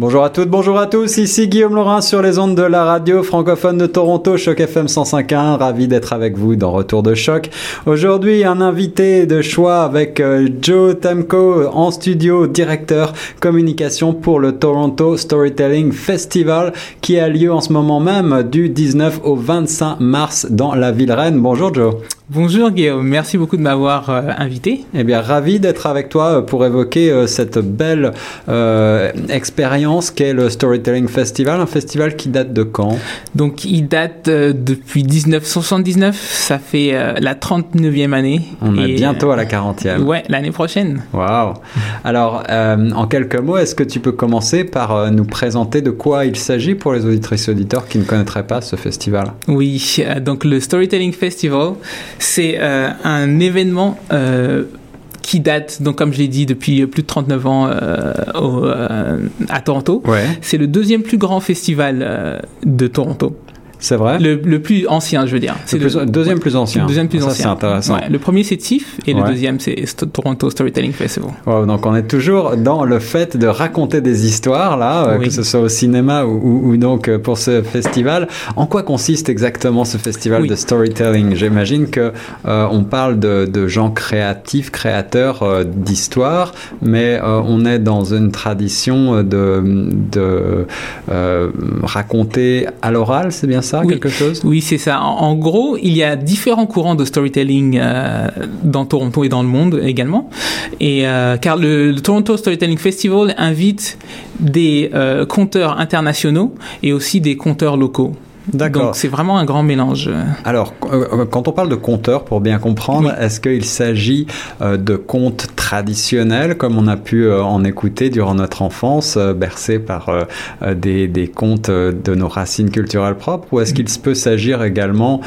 Bonjour à toutes, bonjour à tous, ici Guillaume Laurin sur les ondes de la radio francophone de Toronto, Choc FM 105.1, ravi d'être avec vous dans Retour de Choc. Aujourd'hui, un invité de choix avec euh, Joe Temko en studio, directeur communication pour le Toronto Storytelling Festival qui a lieu en ce moment même du 19 au 25 mars dans la ville reine. Bonjour Joe. Bonjour Guillaume, merci beaucoup de m'avoir euh, invité. Eh bien, ravi d'être avec toi euh, pour évoquer euh, cette belle expérience qu'est le Storytelling Festival, un festival qui date de quand? Donc, il date depuis 1979, ça fait la 39e année. On est bientôt à la 40e. Ouais, l'année prochaine. Waouh Alors, en quelques mots, est-ce que tu peux commencer par nous présenter de quoi il s'agit pour les auditrices et auditeurs qui ne connaîtraient pas ce festival? Oui, donc le Storytelling Festival, c'est euh, un événement euh, qui date, donc comme je l'ai dit, depuis plus de 39 ans euh, à Toronto. C'est le deuxième plus grand festival de Toronto. C'est vrai le, plus ancien, je veux dire. C'est le, deuxième plus ancien. Le deuxième plus ça, ancien. c'est intéressant. le premier, c'est TIFF et le deuxième, c'est Toronto Storytelling Festival. donc on est toujours dans le fait de raconter des histoires, là, euh, que ce soit au cinéma ou, donc euh, pour ce festival. En quoi consiste exactement ce festival de storytelling? J'imagine que euh, on parle de, de, gens créatifs, créateurs d'histoires, mais on est dans une tradition de, de raconter à l'oral, c'est bien ça oui. quelque chose? Oui, c'est ça. En, gros, il y a différents courants de storytelling euh, dans Toronto et dans le monde également. Et euh, car le, Toronto Storytelling Festival invite des euh, conteurs internationaux et aussi des conteurs locaux. D'accord. Donc c'est vraiment un grand mélange. Alors, euh, quand on parle de conteur, pour bien comprendre, est-ce qu'il s'agit euh, de contes traditionnels, comme on a pu euh, en écouter durant notre enfance, bercés par des, des, contes de nos racines culturelles propres, ou est-ce qu'il peut s'agir également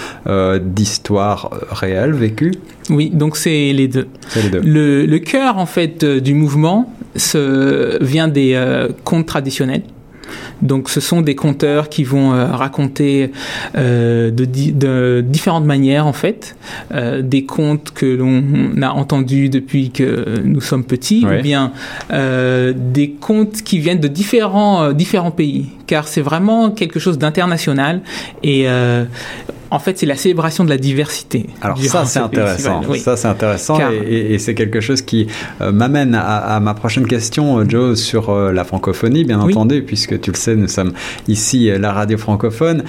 d'histoires réelles vécues? Oui, donc c'est les deux. Les deux. Le, le cœur, en fait, du mouvement se, vient des contes traditionnels. Donc ce sont des conteurs qui vont euh, raconter euh, de, de, différentes manières en fait. Euh, des contes que l'on a entendus depuis que nous sommes petits ou bien des contes qui viennent de différents différents pays. Car c'est vraiment quelque chose d'international et en fait, c'est la célébration de la diversité. Alors ça, c'est intéressant. Ça, c'est intéressant et, c'est quelque chose qui euh, m'amène à, ma prochaine question, euh, Joe, sur euh, la francophonie, bien entendu, puisque tu le sais, nous sommes ici la radio francophone.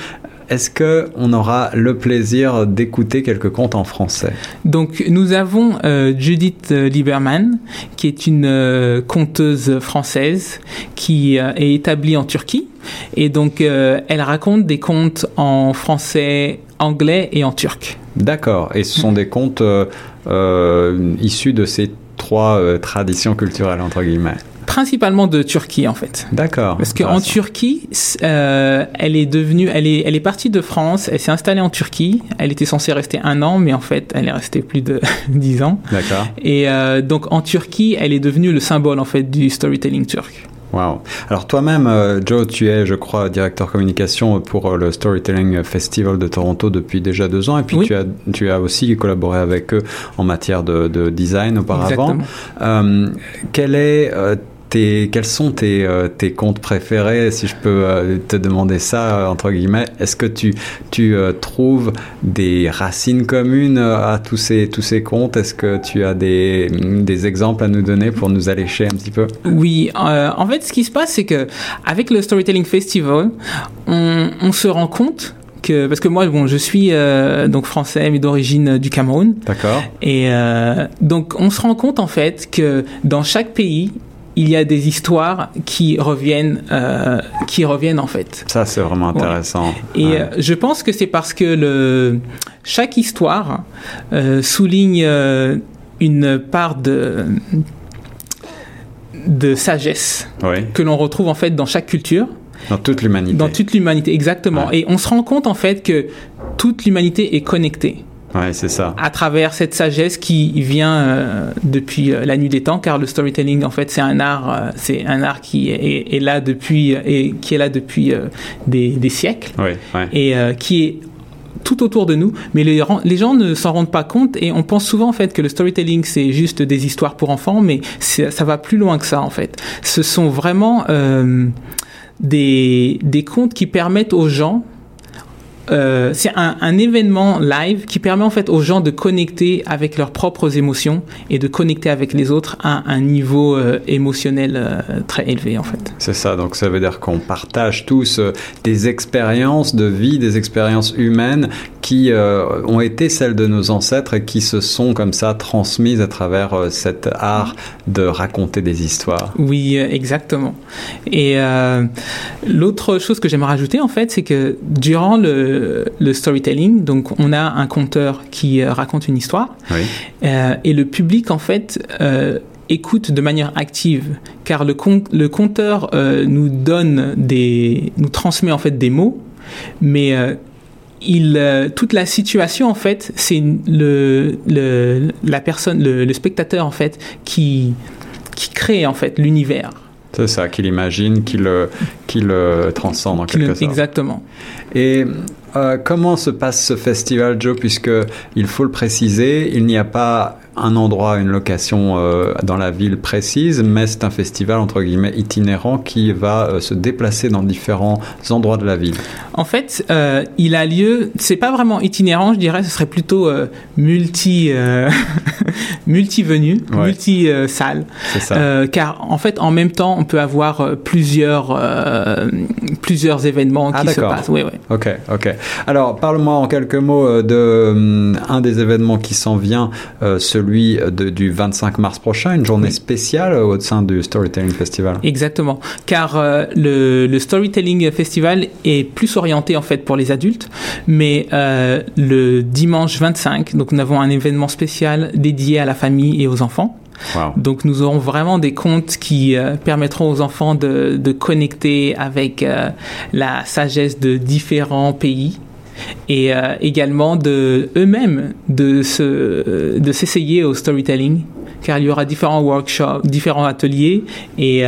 Est-ce que on aura le plaisir d'écouter quelques contes en français? Donc nous avons Judith Lieberman, qui est une conteuse française qui est établie en Turquie. Et donc elle raconte des contes en français, anglais et en turc. D'accord. Et ce sont des contes euh, euh, issus de ces trois euh, traditions culturelles, entre guillemets principalement de Turquie en fait. D'accord. Parce qu'en Turquie, elle est devenue, elle est, elle est partie de France, elle s'est installée en Turquie. Elle était censée rester un an, mais en fait, elle est restée plus de dix ans. D'accord. Et donc en Turquie, elle est devenue le symbole en fait du storytelling turc. Wow. Alors toi-même, euh, Joe, tu es, je crois, directeur communication pour euh, le Storytelling Festival de Toronto depuis déjà deux ans, et puis tu, as, tu as aussi collaboré avec eux en matière de, de design auparavant. Euh, quel est euh, quels sont tes, euh, tes contes préférés, si je peux euh, te demander ça, euh, entre guillemets? Est-ce que tu, tu trouves des racines communes à tous ces, tous ces contes Est-ce que tu as des, des exemples à nous donner pour nous allécher un petit peu? Oui, en fait, ce qui se passe, c'est que avec le Storytelling Festival, on, on se rend compte que, parce que moi, bon, je suis donc français, mais d'origine du Cameroun. D'accord. Et donc, on se rend compte en fait que dans chaque pays, il y a des histoires qui reviennent, euh, qui reviennent en fait. Ça, c'est vraiment intéressant. Et euh, je pense que c'est parce que le, chaque histoire euh, souligne une part de, de sagesse que l'on retrouve en fait dans chaque culture. Dans toute l'humanité. Dans toute l'humanité, exactement. Et on se rend compte en fait que toute l'humanité est connectée. Ouais, c'est ça. À travers cette sagesse qui vient euh, depuis euh, la nuit des temps, car le storytelling, en fait, c'est un art, euh, c'est un art qui est, est, là depuis et qui est là depuis des, des, siècles ouais, ouais. et qui est tout autour de nous, mais les, les gens ne s'en rendent pas compte et on pense souvent en fait que le storytelling c'est juste des histoires pour enfants, mais ça va plus loin que ça en fait. Ce sont vraiment euh, des, des contes qui permettent aux gens euh, c'est un, un, événement live qui permet en fait aux gens de connecter avec leurs propres émotions et de connecter avec les autres à un niveau euh, émotionnel euh, très élevé en fait. C'est ça, donc ça veut dire qu'on partage tous des expériences de vie, des expériences humaines qui ont été celles de nos ancêtres et qui se sont comme ça transmises à travers cet art de raconter des histoires. Oui, exactement. Et l'autre chose que j'aimerais rajouter en fait, c'est que durant le le, storytelling. Donc, on a un conteur qui euh, raconte une histoire. Euh, et le public, en fait, euh, écoute de manière active, car le, le conteur nous donne des, nous transmet en fait des mots, mais il, toute la situation en fait, c'est le, le, la personne, le, spectateur en fait, qui, qui crée en fait l'univers. C'est ça, qu'il imagine, qu'il qu'il transcende en quelque sorte. Exactement. Et euh, comment se passe ce festival, Joe Puisque il faut le préciser, il n'y a pas un endroit, une location euh, dans la ville précise, mais c'est un festival entre guillemets itinérant qui va euh, se déplacer dans différents endroits de la ville. En fait, euh, il a lieu, c'est pas vraiment itinérant, je dirais, ce serait plutôt euh, multi multi venu, multi salle. car en fait, en même temps, on peut avoir plusieurs plusieurs événements ah, qui se passent. Oui, oui. Ok, ok. Alors, parle-moi en quelques mots de un des événements qui s'en vient, ce celui de, du 25 mars prochain, une journée spéciale au sein du Storytelling Festival. Exactement, car euh, le, le, Storytelling Festival est plus orienté en fait pour les adultes, mais euh, le dimanche 25, donc nous avons un événement spécial dédié à la famille et aux enfants. Donc nous aurons vraiment des contes qui euh, permettront aux enfants de, de connecter avec euh, la sagesse de différents pays et euh, également de eux-mêmes de se de s'essayer au storytelling car il y aura différents workshops, différents ateliers et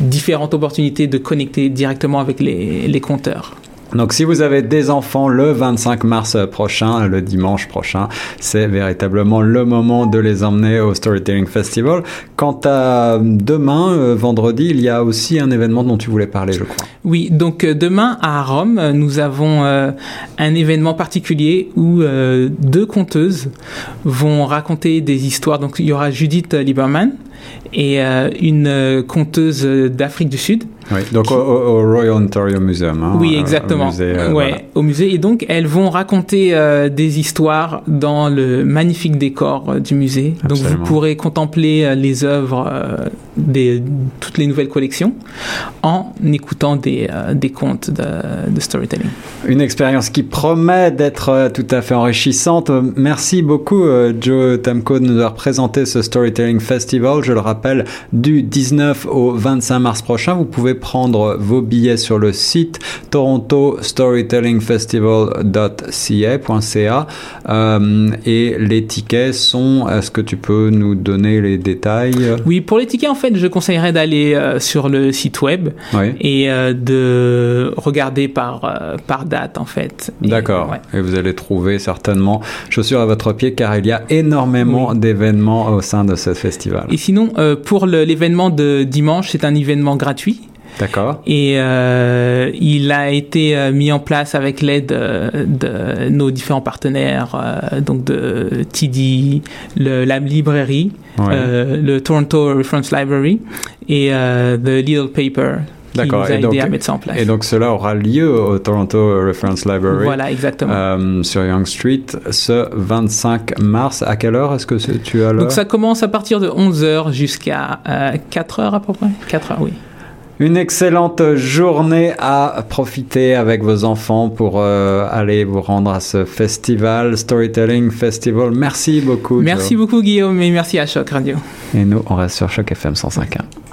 différentes opportunités de connecter directement avec les, les compteurs. Donc si vous avez des enfants le 25 mars prochain, le dimanche prochain, c'est véritablement le moment de les emmener au Storytelling Festival. Quant à demain, euh, vendredi, il y a aussi un événement dont tu voulais parler, je crois. Oui, donc euh, demain à Rome, nous avons euh, un événement particulier où deux conteuses vont raconter des histoires. Donc il y aura Judith Lieberman et une conteuse d'Afrique du Sud oui, donc au, Royal Ontario Museum. Hein, oui, exactement. Au musée, euh, ouais, au musée. Et donc, elles vont raconter euh, des histoires dans le magnifique décor euh, du musée. Donc, vous pourrez contempler les œuvres des toutes les nouvelles collections en écoutant des, des contes de, de, storytelling. Une expérience qui promet d'être tout à fait enrichissante. Merci beaucoup, Joe Tamko, de nous avoir présenté ce Storytelling Festival. Je le rappelle, du 19 au 25 mars prochain. Vous pouvez prendre vos billets sur le site toronto storytellingfestival.ca euh, et les tickets sont est-ce que tu peux nous donner les détails? Oui, pour les tickets en fait, je conseillerais d'aller euh, sur le site web et euh, de regarder par par date en fait. D'accord. Et vous allez trouver certainement chaussures à votre pied car il y a énormément d'événements au sein de ce festival. Et sinon pour l'événement de dimanche, c'est un événement gratuit. D'accord. Et euh, il a été euh, mis en place avec l'aide euh, de nos différents partenaires, euh, donc de TD, le, la librairie, ouais. le Toronto Reference Library et The Little Paper. A et donc, à mettre ça en place. Et donc cela aura lieu au Toronto Reference Library. Voilà, exactement. sur Young Street ce 25 mars. À quelle heure est-ce que tu as l'heure Donc ça commence à partir de 11h jusqu'à 4h à peu près. 4h, oui. Une excellente journée à profiter avec vos enfants pour euh, aller vous rendre à ce festival, Storytelling Festival. Merci beaucoup. Merci Joe. beaucoup Guillaume et merci à Choc Radio. Et nous, on reste sur Choc FM 105.1.